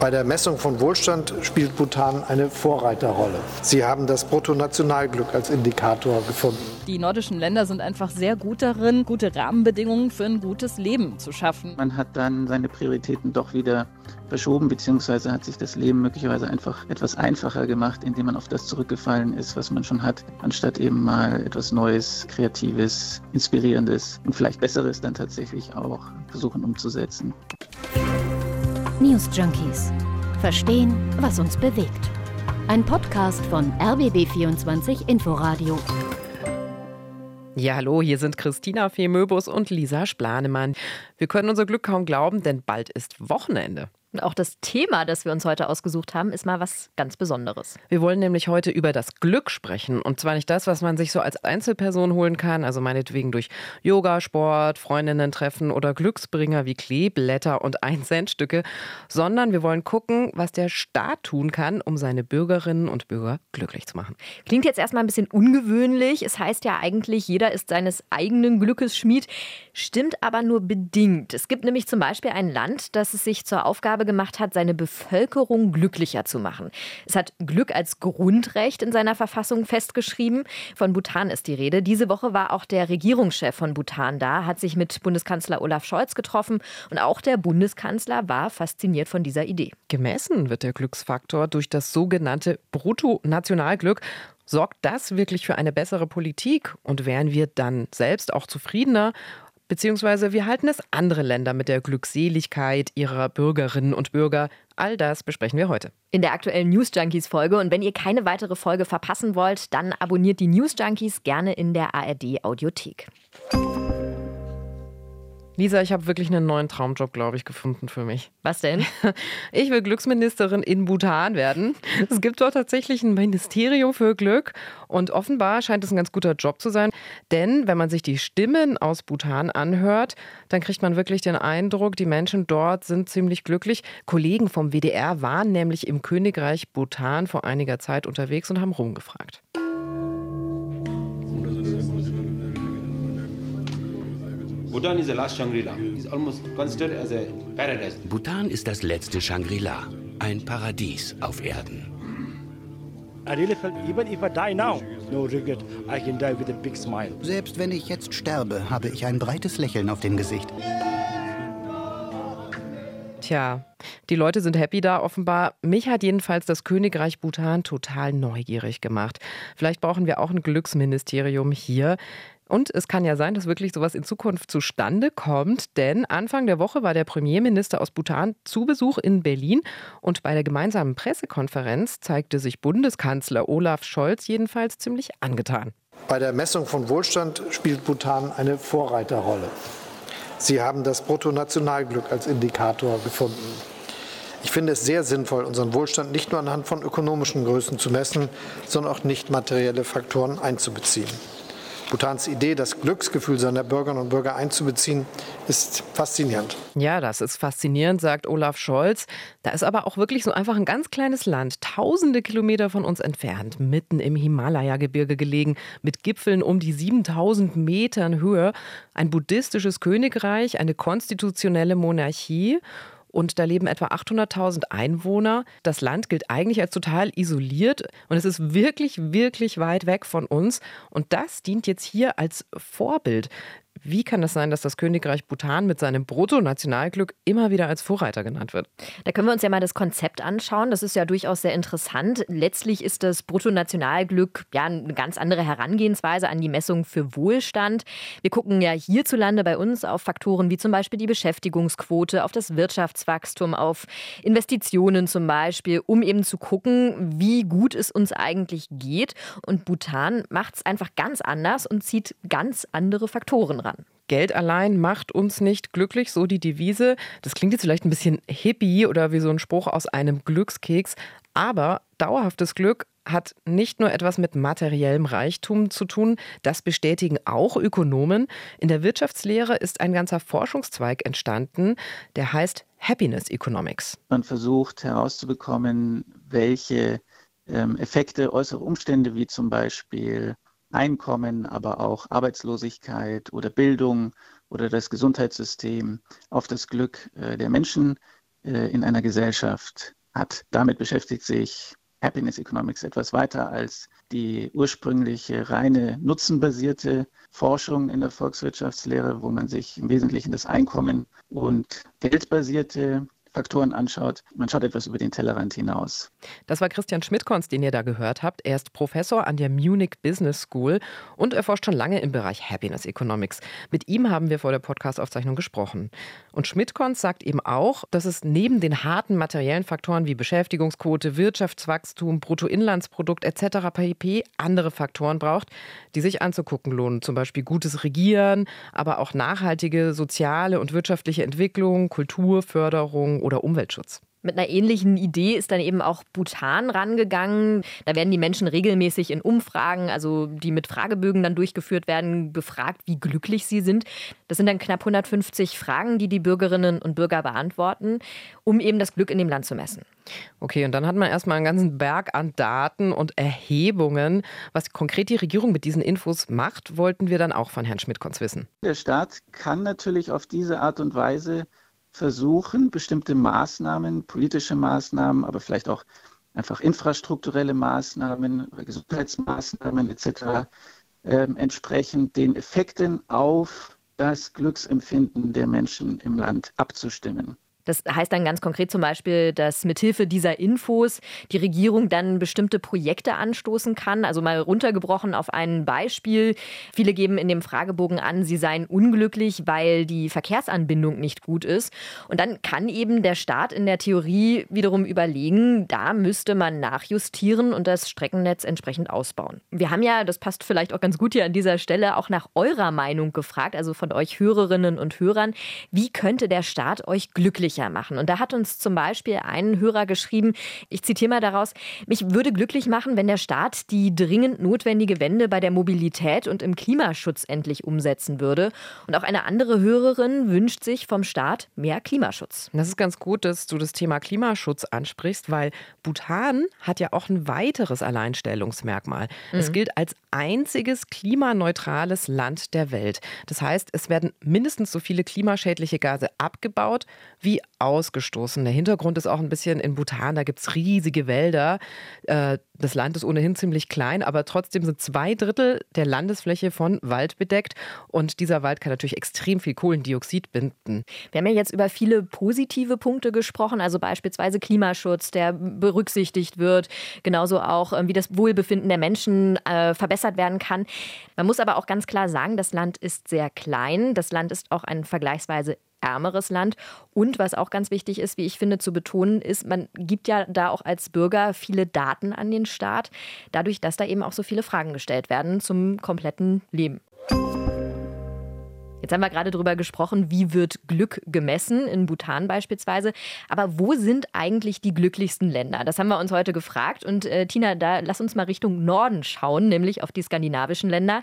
Bei der Messung von Wohlstand spielt Bhutan eine Vorreiterrolle. Sie haben das Bruttonationalglück als Indikator gefunden. Die nordischen Länder sind einfach sehr gut darin, gute Rahmenbedingungen für ein gutes Leben zu schaffen. Man hat dann seine Prioritäten doch wieder verschoben, beziehungsweise hat sich das Leben möglicherweise einfach etwas einfacher gemacht, indem man auf das zurückgefallen ist, was man schon hat, anstatt eben mal etwas Neues, Kreatives, Inspirierendes und vielleicht Besseres dann tatsächlich auch versuchen umzusetzen. News Junkies. Verstehen, was uns bewegt. Ein Podcast von RBB24 Inforadio. Ja, hallo, hier sind Christina Femöbus und Lisa Splanemann. Wir können unser Glück kaum glauben, denn bald ist Wochenende. Und auch das Thema, das wir uns heute ausgesucht haben, ist mal was ganz Besonderes. Wir wollen nämlich heute über das Glück sprechen. Und zwar nicht das, was man sich so als Einzelperson holen kann, also meinetwegen durch Yoga, Sport, Freundinnen treffen oder Glücksbringer wie Kleeblätter und Ein-Cent-Stücke, sondern wir wollen gucken, was der Staat tun kann, um seine Bürgerinnen und Bürger glücklich zu machen. Klingt jetzt erstmal ein bisschen ungewöhnlich. Es heißt ja eigentlich, jeder ist seines eigenen Glückes Schmied. Stimmt aber nur bedingt. Es gibt nämlich zum Beispiel ein Land, das es sich zur Aufgabe Aufgabe gemacht hat, seine Bevölkerung glücklicher zu machen. Es hat Glück als Grundrecht in seiner Verfassung festgeschrieben. Von Bhutan ist die Rede. Diese Woche war auch der Regierungschef von Bhutan da, hat sich mit Bundeskanzler Olaf Scholz getroffen und auch der Bundeskanzler war fasziniert von dieser Idee. Gemessen wird der Glücksfaktor durch das sogenannte Bruttonationalglück. Sorgt das wirklich für eine bessere Politik? Und wären wir dann selbst auch zufriedener? Beziehungsweise wie halten es andere Länder mit der Glückseligkeit ihrer Bürgerinnen und Bürger? All das besprechen wir heute. In der aktuellen News Junkies Folge. Und wenn ihr keine weitere Folge verpassen wollt, dann abonniert die News Junkies gerne in der ARD Audiothek. Lisa, ich habe wirklich einen neuen Traumjob, glaube ich, gefunden für mich. Was denn? Ich will Glücksministerin in Bhutan werden. Es gibt dort tatsächlich ein Ministerium für Glück und offenbar scheint es ein ganz guter Job zu sein. Denn wenn man sich die Stimmen aus Bhutan anhört, dann kriegt man wirklich den Eindruck, die Menschen dort sind ziemlich glücklich. Kollegen vom WDR waren nämlich im Königreich Bhutan vor einiger Zeit unterwegs und haben rumgefragt. Bhutan is the last Shangri-La. It's almost considered as a paradise. Bhutan ist das letzte Shangri-La, ein Paradies auf Erden. Selbst wenn ich jetzt sterbe, habe ich ein breites Lächeln auf dem Gesicht. Tja, die Leute sind happy da offenbar. Mich hat jedenfalls das Königreich Bhutan total neugierig gemacht. Vielleicht brauchen wir auch ein Glücksministerium hier. Und es kann ja sein, dass wirklich sowas in Zukunft zustande kommt, denn Anfang der Woche war der Premierminister aus Bhutan zu Besuch in Berlin und bei der gemeinsamen Pressekonferenz zeigte sich Bundeskanzler Olaf Scholz jedenfalls ziemlich angetan. Bei der Messung von Wohlstand spielt Bhutan eine Vorreiterrolle. Sie haben das Bruttonationalglück als Indikator gefunden. Ich finde es sehr sinnvoll, unseren Wohlstand nicht nur anhand von ökonomischen Größen zu messen, sondern auch nicht materielle Faktoren einzubeziehen. Bhutans Idee, das Glücksgefühl seiner Bürgerinnen und Bürger einzubeziehen, ist faszinierend. Ja, das ist faszinierend, sagt Olaf Scholz. Da ist aber auch wirklich so einfach ein ganz kleines Land, tausende Kilometer von uns entfernt, mitten im Himalaya-Gebirge gelegen, mit Gipfeln um die 7000 Metern Höhe. Ein buddhistisches Königreich, eine konstitutionelle Monarchie und da leben etwa 800.000 Einwohner. Das Land gilt eigentlich als total isoliert und es ist wirklich, wirklich weit weg von uns. Und das dient jetzt hier als Vorbild. Wie kann das sein, dass das Königreich Bhutan mit seinem Bruttonationalglück immer wieder als Vorreiter genannt wird? Da können wir uns ja mal das Konzept anschauen. Das ist ja durchaus sehr interessant. Letztlich ist das Bruttonationalglück ja eine ganz andere Herangehensweise an die Messung für Wohlstand. Wir gucken ja hierzulande bei uns auf Faktoren wie zum Beispiel die Beschäftigungsquote, auf das Wirtschaftswachstum, auf Investitionen zum Beispiel, um eben zu gucken, wie gut es uns eigentlich geht. Und Bhutan macht es einfach ganz anders und zieht ganz andere Faktoren ran. Geld allein macht uns nicht glücklich, so die Devise. Das klingt jetzt vielleicht ein bisschen hippie oder wie so ein Spruch aus einem Glückskeks, aber dauerhaftes Glück hat nicht nur etwas mit materiellem Reichtum zu tun, das bestätigen auch Ökonomen. In der Wirtschaftslehre ist ein ganzer Forschungszweig entstanden, der heißt Happiness Economics. Man versucht herauszubekommen, welche ähm, Effekte äußere Umstände wie zum Beispiel Einkommen, aber auch Arbeitslosigkeit oder Bildung oder das Gesundheitssystem auf das Glück äh, der Menschen äh, in einer Gesellschaft hat. Damit beschäftigt sich Happiness Economics etwas weiter als die ursprüngliche reine nutzenbasierte Forschung in der Volkswirtschaftslehre, wo man sich im Wesentlichen das Einkommen und geldbasierte Faktoren anschaut. Man schaut etwas über den Tellerrand hinaus. Das war Christian Schmidtkonz, den ihr da gehört habt. Er ist Professor an der Munich Business School und er forscht schon lange im Bereich Happiness Economics. Mit ihm haben wir vor der Podcastaufzeichnung gesprochen. Und Schmidtkonz sagt eben auch, dass es neben den harten materiellen Faktoren wie Beschäftigungsquote, Wirtschaftswachstum, Bruttoinlandsprodukt etc. pp. andere Faktoren braucht, die sich anzugucken lohnen. Zum Beispiel gutes Regieren, aber auch nachhaltige soziale und wirtschaftliche Entwicklung, Kulturförderung oder Umweltschutz. Mit einer ähnlichen Idee ist dann eben auch Bhutan rangegangen. Da werden die Menschen regelmäßig in Umfragen, also die mit Fragebögen dann durchgeführt werden, befragt, wie glücklich sie sind. Das sind dann knapp 150 Fragen, die die Bürgerinnen und Bürger beantworten, um eben das Glück in dem Land zu messen. Okay, und dann hat man erstmal einen ganzen Berg an Daten und Erhebungen. Was konkret die Regierung mit diesen Infos macht, wollten wir dann auch von Herrn Schmidt-Konz wissen. Der Staat kann natürlich auf diese Art und Weise versuchen, bestimmte Maßnahmen, politische Maßnahmen, aber vielleicht auch einfach infrastrukturelle Maßnahmen oder Gesundheitsmaßnahmen etc. Äh, entsprechend den Effekten auf das Glücksempfinden der Menschen im Land abzustimmen. Das heißt dann ganz konkret zum Beispiel, dass mithilfe dieser Infos die Regierung dann bestimmte Projekte anstoßen kann. Also mal runtergebrochen auf ein Beispiel. Viele geben in dem Fragebogen an, sie seien unglücklich, weil die Verkehrsanbindung nicht gut ist. Und dann kann eben der Staat in der Theorie wiederum überlegen, da müsste man nachjustieren und das Streckennetz entsprechend ausbauen. Wir haben ja, das passt vielleicht auch ganz gut hier an dieser Stelle, auch nach eurer Meinung gefragt, also von euch Hörerinnen und Hörern. Wie könnte der Staat euch glücklich glücklicher machen. Und da hat uns zum Beispiel ein Hörer geschrieben, ich zitiere mal daraus, mich würde glücklich machen, wenn der Staat die dringend notwendige Wende bei der Mobilität und im Klimaschutz endlich umsetzen würde. Und auch eine andere Hörerin wünscht sich vom Staat mehr Klimaschutz. Das ist ganz gut, dass du das Thema Klimaschutz ansprichst, weil Bhutan hat ja auch ein weiteres Alleinstellungsmerkmal. Mhm. Es gilt als einziges klimaneutrales Land der Welt. Das heißt, es werden mindestens so viele klimaschädliche Gase abgebaut wie ausgestoßen. Der Hintergrund ist auch ein bisschen in Bhutan, da gibt es riesige Wälder. Äh, das Land ist ohnehin ziemlich klein, aber trotzdem sind zwei Drittel der Landesfläche von Wald bedeckt. Und dieser Wald kann natürlich extrem viel Kohlendioxid binden. Wir haben ja jetzt über viele positive Punkte gesprochen, also beispielsweise Klimaschutz, der berücksichtigt wird, genauso auch, ähm, wie das Wohlbefinden der Menschen äh, verbessert werden kann. Man muss aber auch ganz klar sagen, das Land ist sehr klein. Das Land ist auch ein vergleichsweise ärmeres Land. Und was auch ganz wichtig ist, wie ich finde, zu betonen, ist, man gibt ja da auch als Bürger viele Daten an den Staat, dadurch, dass da eben auch so viele Fragen gestellt werden zum kompletten Leben. Jetzt haben wir gerade darüber gesprochen, wie wird Glück gemessen, in Bhutan beispielsweise. Aber wo sind eigentlich die glücklichsten Länder? Das haben wir uns heute gefragt. Und äh, Tina, da lass uns mal Richtung Norden schauen, nämlich auf die skandinavischen Länder.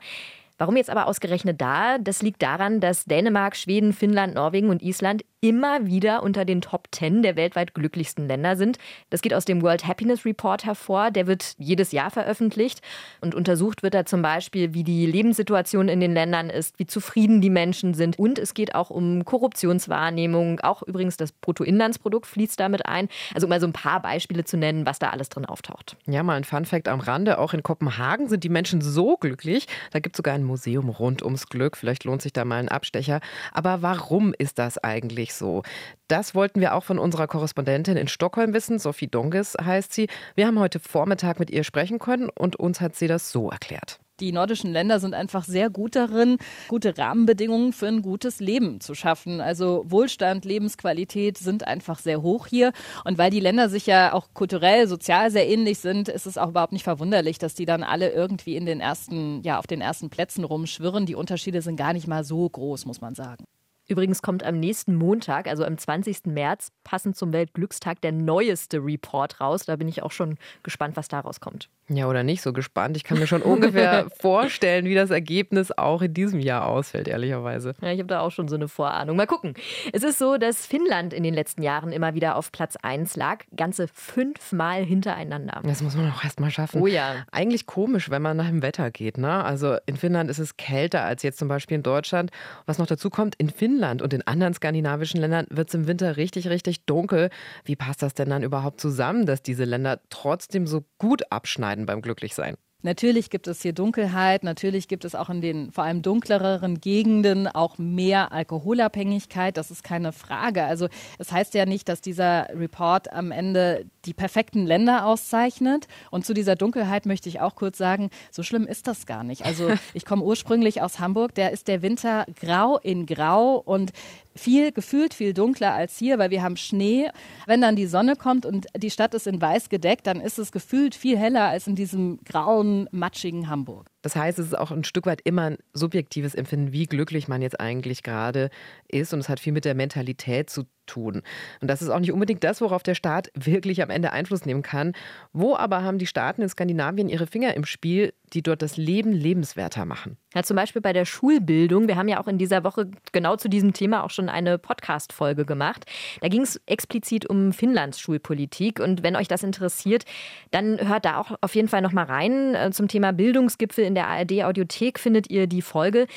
Warum jetzt aber ausgerechnet da? Das liegt daran, dass Dänemark, Schweden, Finnland, Norwegen und Island immer wieder unter den Top 10 der weltweit glücklichsten Länder sind. Das geht aus dem World Happiness Report hervor. Der wird jedes Jahr veröffentlicht und untersucht wird da zum Beispiel, wie die Lebenssituation in den Ländern ist, wie zufrieden die Menschen sind. Und es geht auch um Korruptionswahrnehmung. Auch übrigens das Bruttoinlandsprodukt fließt damit ein. Also um mal so ein paar Beispiele zu nennen, was da alles drin auftaucht. Ja, mal ein Fun-Fact am Rande. Auch in Kopenhagen sind die Menschen so glücklich. Da gibt es sogar ein Museum rund ums Glück. Vielleicht lohnt sich da mal ein Abstecher. Aber warum ist das eigentlich so? Das wollten wir auch von unserer Korrespondentin in Stockholm wissen. Sophie Donges heißt sie. Wir haben heute Vormittag mit ihr sprechen können und uns hat sie das so erklärt. Die nordischen Länder sind einfach sehr gut darin, gute Rahmenbedingungen für ein gutes Leben zu schaffen. Also Wohlstand, Lebensqualität sind einfach sehr hoch hier. Und weil die Länder sich ja auch kulturell, sozial sehr ähnlich sind, ist es auch überhaupt nicht verwunderlich, dass die dann alle irgendwie in den ersten, ja, auf den ersten Plätzen rumschwirren. Die Unterschiede sind gar nicht mal so groß, muss man sagen. Übrigens kommt am nächsten Montag, also am 20. März, passend zum Weltglückstag, der neueste Report raus. Da bin ich auch schon gespannt, was daraus kommt. Ja, oder nicht so gespannt. Ich kann mir schon ungefähr vorstellen, wie das Ergebnis auch in diesem Jahr ausfällt, ehrlicherweise. Ja, ich habe da auch schon so eine Vorahnung. Mal gucken. Es ist so, dass Finnland in den letzten Jahren immer wieder auf Platz 1 lag. Ganze fünfmal hintereinander. Das muss man auch erst mal schaffen. Oh ja. Eigentlich komisch, wenn man nach dem Wetter geht. Ne? Also in Finnland ist es kälter als jetzt zum Beispiel in Deutschland. Was noch dazu kommt, in Finnland Finnland und in anderen skandinavischen Ländern wird es im Winter richtig, richtig dunkel. Wie passt das denn dann überhaupt zusammen, dass diese Länder trotzdem so gut abschneiden beim Glücklichsein? Natürlich gibt es hier Dunkelheit, natürlich gibt es auch in den vor allem dunkleren Gegenden auch mehr Alkoholabhängigkeit, das ist keine Frage. Also es heißt ja nicht, dass dieser Report am Ende die perfekten Länder auszeichnet. Und zu dieser Dunkelheit möchte ich auch kurz sagen, so schlimm ist das gar nicht. Also ich komme ursprünglich aus Hamburg, da ist der Winter grau in grau und viel, gefühlt viel dunkler als hier, weil wir haben Schnee. Wenn dann die Sonne kommt und die Stadt ist in weiß gedeckt, dann ist es gefühlt viel heller als in diesem grauen, matschigen Hamburg. Das heißt, es ist auch ein Stück weit immer ein subjektives Empfinden, wie glücklich man jetzt eigentlich gerade ist. Und es hat viel mit der Mentalität zu tun. Und das ist auch nicht unbedingt das, worauf der Staat wirklich am Ende Einfluss nehmen kann. Wo aber haben die Staaten in Skandinavien ihre Finger im Spiel, die dort das Leben lebenswerter machen? Ja, zum Beispiel bei der Schulbildung. Wir haben ja auch in dieser Woche genau zu diesem Thema auch schon eine Podcast-Folge gemacht. Da ging es explizit um Finnlands Schulpolitik. Und wenn euch das interessiert, dann hört da auch auf jeden Fall noch mal rein. Äh, zum Thema Bildungsgipfel in der ARD-Audiothek findet ihr die Folge.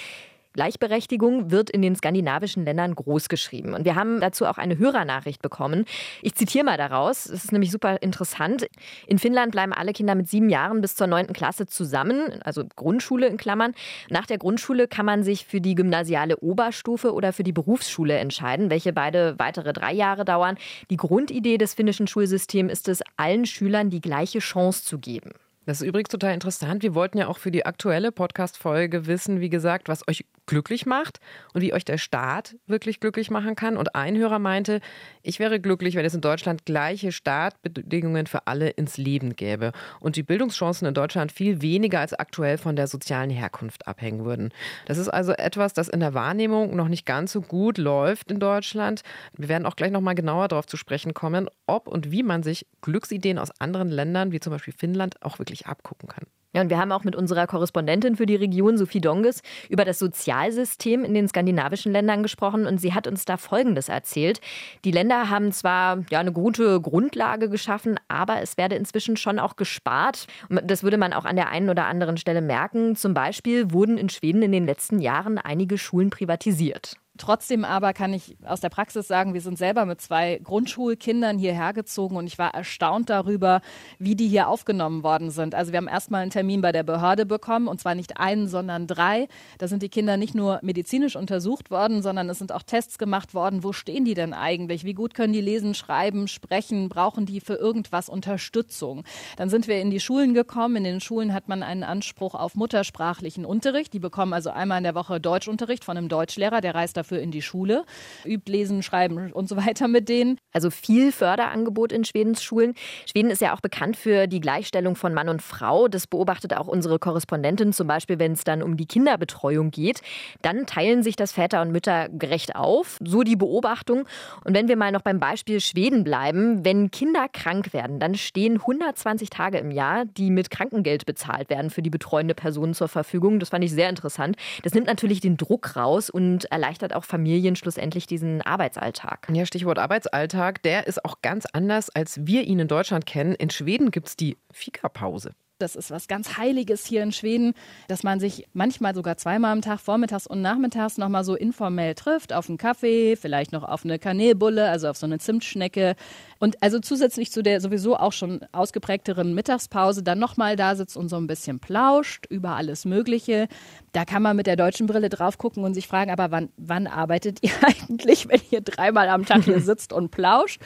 Gleichberechtigung wird in den skandinavischen Ländern großgeschrieben. Und wir haben dazu auch eine Hörernachricht bekommen. Ich zitiere mal daraus. Es ist nämlich super interessant. In Finnland bleiben alle Kinder mit sieben Jahren bis zur neunten Klasse zusammen, also Grundschule in Klammern. Nach der Grundschule kann man sich für die gymnasiale Oberstufe oder für die Berufsschule entscheiden, welche beide weitere drei Jahre dauern. Die Grundidee des finnischen Schulsystems ist es, allen Schülern die gleiche Chance zu geben. Das ist übrigens total interessant. Wir wollten ja auch für die aktuelle Podcast-Folge wissen, wie gesagt, was euch glücklich macht und wie euch der Staat wirklich glücklich machen kann. Und ein Hörer meinte, ich wäre glücklich, wenn es in Deutschland gleiche Startbedingungen für alle ins Leben gäbe und die Bildungschancen in Deutschland viel weniger als aktuell von der sozialen Herkunft abhängen würden. Das ist also etwas, das in der Wahrnehmung noch nicht ganz so gut läuft in Deutschland. Wir werden auch gleich noch mal genauer darauf zu sprechen kommen, ob und wie man sich Glücksideen aus anderen Ländern, wie zum Beispiel Finnland, auch wirklich wirklich abgucken kann. Ja, und wir haben auch mit unserer Korrespondentin für die Region, Sophie Donges, über das Sozialsystem in den skandinavischen Ländern gesprochen und sie hat uns da Folgendes erzählt. Die Länder haben zwar ja, eine gute Grundlage geschaffen, aber es werde inzwischen schon auch gespart. Das würde man auch an der einen oder anderen Stelle merken. Zum Beispiel wurden in Schweden in den letzten Jahren einige Schulen privatisiert. Trotzdem aber kann ich aus der Praxis sagen, wir sind selber mit zwei Grundschulkindern hierher gezogen und ich war erstaunt darüber, wie die hier aufgenommen worden sind. Also wir haben erstmal einen Termin bei der Behörde bekommen und zwar nicht einen, sondern drei. Da sind die Kinder nicht nur medizinisch untersucht worden, sondern es sind auch Tests gemacht worden. Wo stehen die denn eigentlich? Wie gut können die lesen, schreiben, sprechen? Brauchen die für irgendwas Unterstützung? Dann sind wir in die Schulen gekommen. In den Schulen hat man einen Anspruch auf muttersprachlichen Unterricht. Die bekommen also einmal in der Woche Deutschunterricht von einem Deutschlehrer, der reist dafür in die Schule, übt Lesen, Schreiben und so weiter mit denen. Also viel Förderangebot in Schwedens Schulen. Schweden ist ja auch bekannt für die Gleichstellung von Mann und Frau. Das beobachtet auch unsere Korrespondentin, zum Beispiel wenn es dann um die Kinderbetreuung geht. Dann teilen sich das Väter und Mütter gerecht auf. So die Beobachtung. Und wenn wir mal noch beim Beispiel Schweden bleiben, wenn Kinder krank werden, dann stehen 120 Tage im Jahr, die mit Krankengeld bezahlt werden für die betreuende Person zur Verfügung. Das fand ich sehr interessant. Das nimmt natürlich den Druck raus und erleichtert auch Familien schlussendlich diesen Arbeitsalltag. Ja, Stichwort Arbeitsalltag, der ist auch ganz anders, als wir ihn in Deutschland kennen. In Schweden gibt es die Fika-Pause. Das ist was ganz Heiliges hier in Schweden, dass man sich manchmal sogar zweimal am Tag, vormittags und nachmittags, nochmal so informell trifft, auf einen Kaffee, vielleicht noch auf eine Kanelbulle, also auf so eine Zimtschnecke. Und also zusätzlich zu der sowieso auch schon ausgeprägteren Mittagspause dann nochmal da sitzt und so ein bisschen plauscht über alles Mögliche. Da kann man mit der deutschen Brille drauf gucken und sich fragen, aber wann, wann arbeitet ihr eigentlich, wenn ihr dreimal am Tag hier sitzt und plauscht?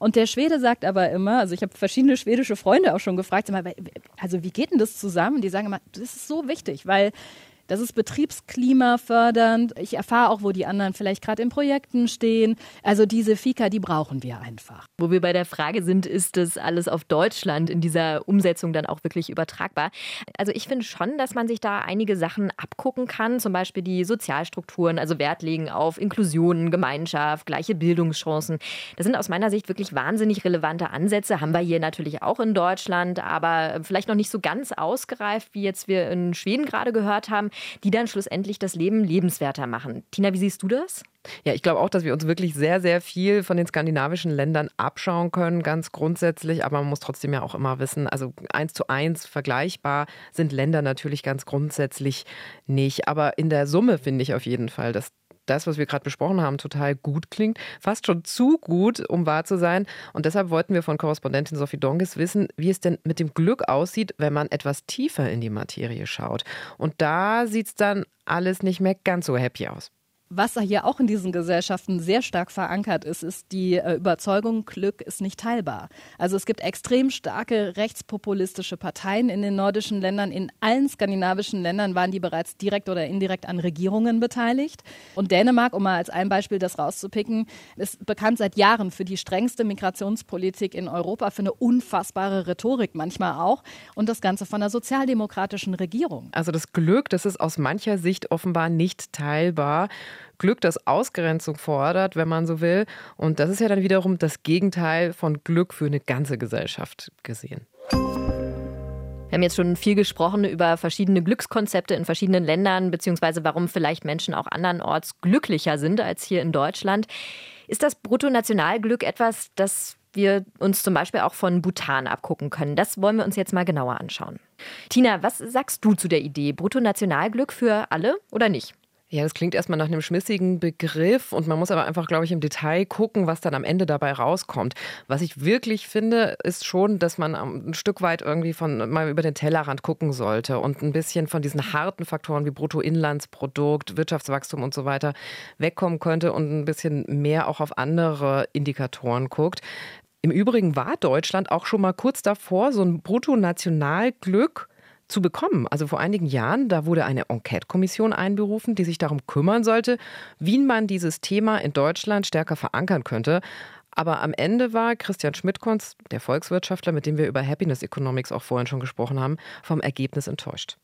Und der Schwede sagt aber immer, also ich habe verschiedene schwedische Freunde auch schon gefragt, also wie geht denn das zusammen? Die sagen immer, das ist so wichtig, weil das ist Betriebsklima fördernd. Ich erfahre auch, wo die anderen vielleicht gerade in Projekten stehen. Also diese Fika, die brauchen wir einfach. Wo wir bei der Frage sind, ist das alles auf Deutschland in dieser Umsetzung dann auch wirklich übertragbar? Also ich finde schon, dass man sich da einige Sachen abgucken kann, zum Beispiel die Sozialstrukturen, also Wert legen auf Inklusion, Gemeinschaft, gleiche Bildungschancen. Das sind aus meiner Sicht wirklich wahnsinnig relevante Ansätze. Haben wir hier natürlich auch in Deutschland, aber vielleicht noch nicht so ganz ausgereift, wie jetzt wir in Schweden gerade gehört haben die dann schlussendlich das Leben lebenswerter machen. Tina, wie siehst du das? Ja, ich glaube auch, dass wir uns wirklich sehr, sehr viel von den skandinavischen Ländern abschauen können, ganz grundsätzlich. Aber man muss trotzdem ja auch immer wissen, also eins zu eins vergleichbar sind Länder natürlich ganz grundsätzlich nicht. Aber in der Summe finde ich auf jeden Fall, dass das, was wir gerade besprochen haben, total gut klingt. Fast schon zu gut, um wahr zu sein. Und deshalb wollten wir von Korrespondentin Sophie Donges wissen, wie es denn mit dem Glück aussieht, wenn man etwas tiefer in die Materie schaut. Und da sieht es dann alles nicht mehr ganz so happy aus. Was hier auch in diesen Gesellschaften sehr stark verankert ist, ist die äh, Überzeugung, Glück ist nicht teilbar. Also es gibt extrem starke rechtspopulistische Parteien in den nordischen Ländern. In allen skandinavischen Ländern waren die bereits direkt oder indirekt an Regierungen beteiligt. Und Dänemark, um mal als ein Beispiel das rauszupicken, ist bekannt seit Jahren für die strengste Migrationspolitik in Europa, für eine unfassbare Rhetorik manchmal auch. Und das Ganze von einer sozialdemokratischen Regierung. Also das Glück, das ist aus mancher Sicht offenbar nicht teilbar. Glück, das Ausgrenzung fordert, wenn man so will. Und das ist ja dann wiederum das Gegenteil von Glück für eine ganze Gesellschaft gesehen. Wir haben jetzt schon viel gesprochen über verschiedene Glückskonzepte in verschiedenen Ländern, beziehungsweise warum vielleicht Menschen auch andernorts glücklicher sind als hier in Deutschland. Ist das Bruttonationalglück etwas, das wir uns zum Beispiel auch von Bhutan abgucken können? Das wollen wir uns jetzt mal genauer anschauen. Tina, was sagst du zu der Idee? Bruttonationalglück für alle oder nicht? Ja, das klingt erstmal nach einem schmissigen Begriff und man muss aber einfach, glaube ich, im Detail gucken, was dann am Ende dabei rauskommt. Was ich wirklich finde, ist schon, dass man ein Stück weit irgendwie von mal über den Tellerrand gucken sollte und ein bisschen von diesen harten Faktoren wie Bruttoinlandsprodukt, Wirtschaftswachstum und so weiter wegkommen könnte und ein bisschen mehr auch auf andere Indikatoren guckt. Im Übrigen war Deutschland auch schon mal kurz davor, so ein Bruttonationalglück zu bekommen. Also vor einigen Jahren, da wurde eine Enquete-Kommission einberufen, die sich darum kümmern sollte, wie man dieses Thema in Deutschland stärker verankern könnte. Aber am Ende war Christian Schmidtkonz, der Volkswirtschaftler, mit dem wir über Happiness Economics auch vorhin schon gesprochen haben, vom Ergebnis enttäuscht.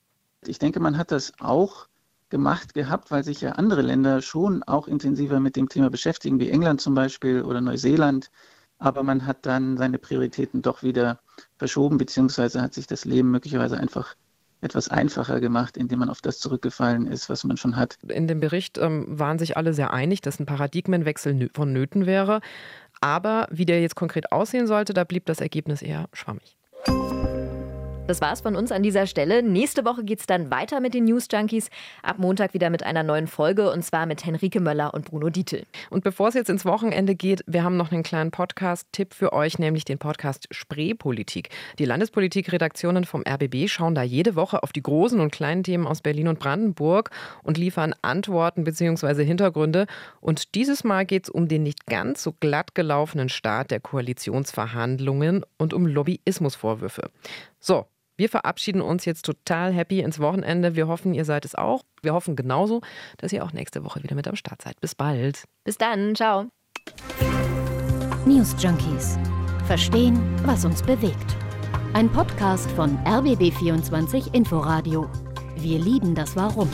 Ich denke, man hat das auch gemacht gehabt, weil sich ja andere Länder schon auch intensiver mit dem Thema beschäftigen, wie England zum Beispiel oder Neuseeland. Aber man hat dann seine Prioritäten doch wieder verschoben, beziehungsweise hat sich das Leben möglicherweise einfach etwas einfacher gemacht, indem man auf das zurückgefallen ist, was man schon hat. In dem Bericht ähm, waren sich alle sehr einig, dass ein Paradigmenwechsel vonnöten wäre. Aber wie der jetzt konkret aussehen sollte, da blieb das Ergebnis eher schwammig. Das war's von uns an dieser Stelle. Nächste Woche geht's dann weiter mit den News Junkies. Ab Montag wieder mit einer neuen Folge und zwar mit Henrike Möller und Bruno Dietl. Und bevor es jetzt ins Wochenende geht, wir haben noch einen kleinen Podcast-Tipp für euch, nämlich den Podcast Spreepolitik. Die Landespolitik-Redaktionen vom RBB schauen da jede Woche auf die großen und kleinen Themen aus Berlin und Brandenburg und liefern Antworten bzw. Hintergründe. Und dieses Mal geht es um den nicht ganz so glatt gelaufenen Start der Koalitionsverhandlungen und um Lobbyismusvorwürfe. So, wir verabschieden uns jetzt total happy ins Wochenende. Wir hoffen, ihr seid es auch. Wir hoffen genauso, dass ihr auch nächste Woche wieder mit am Start seid. Bis bald. Bis dann. Ciao. News Junkies. Verstehen, was uns bewegt. Ein Podcast von RBB24 Inforadio. Wir lieben das Warum.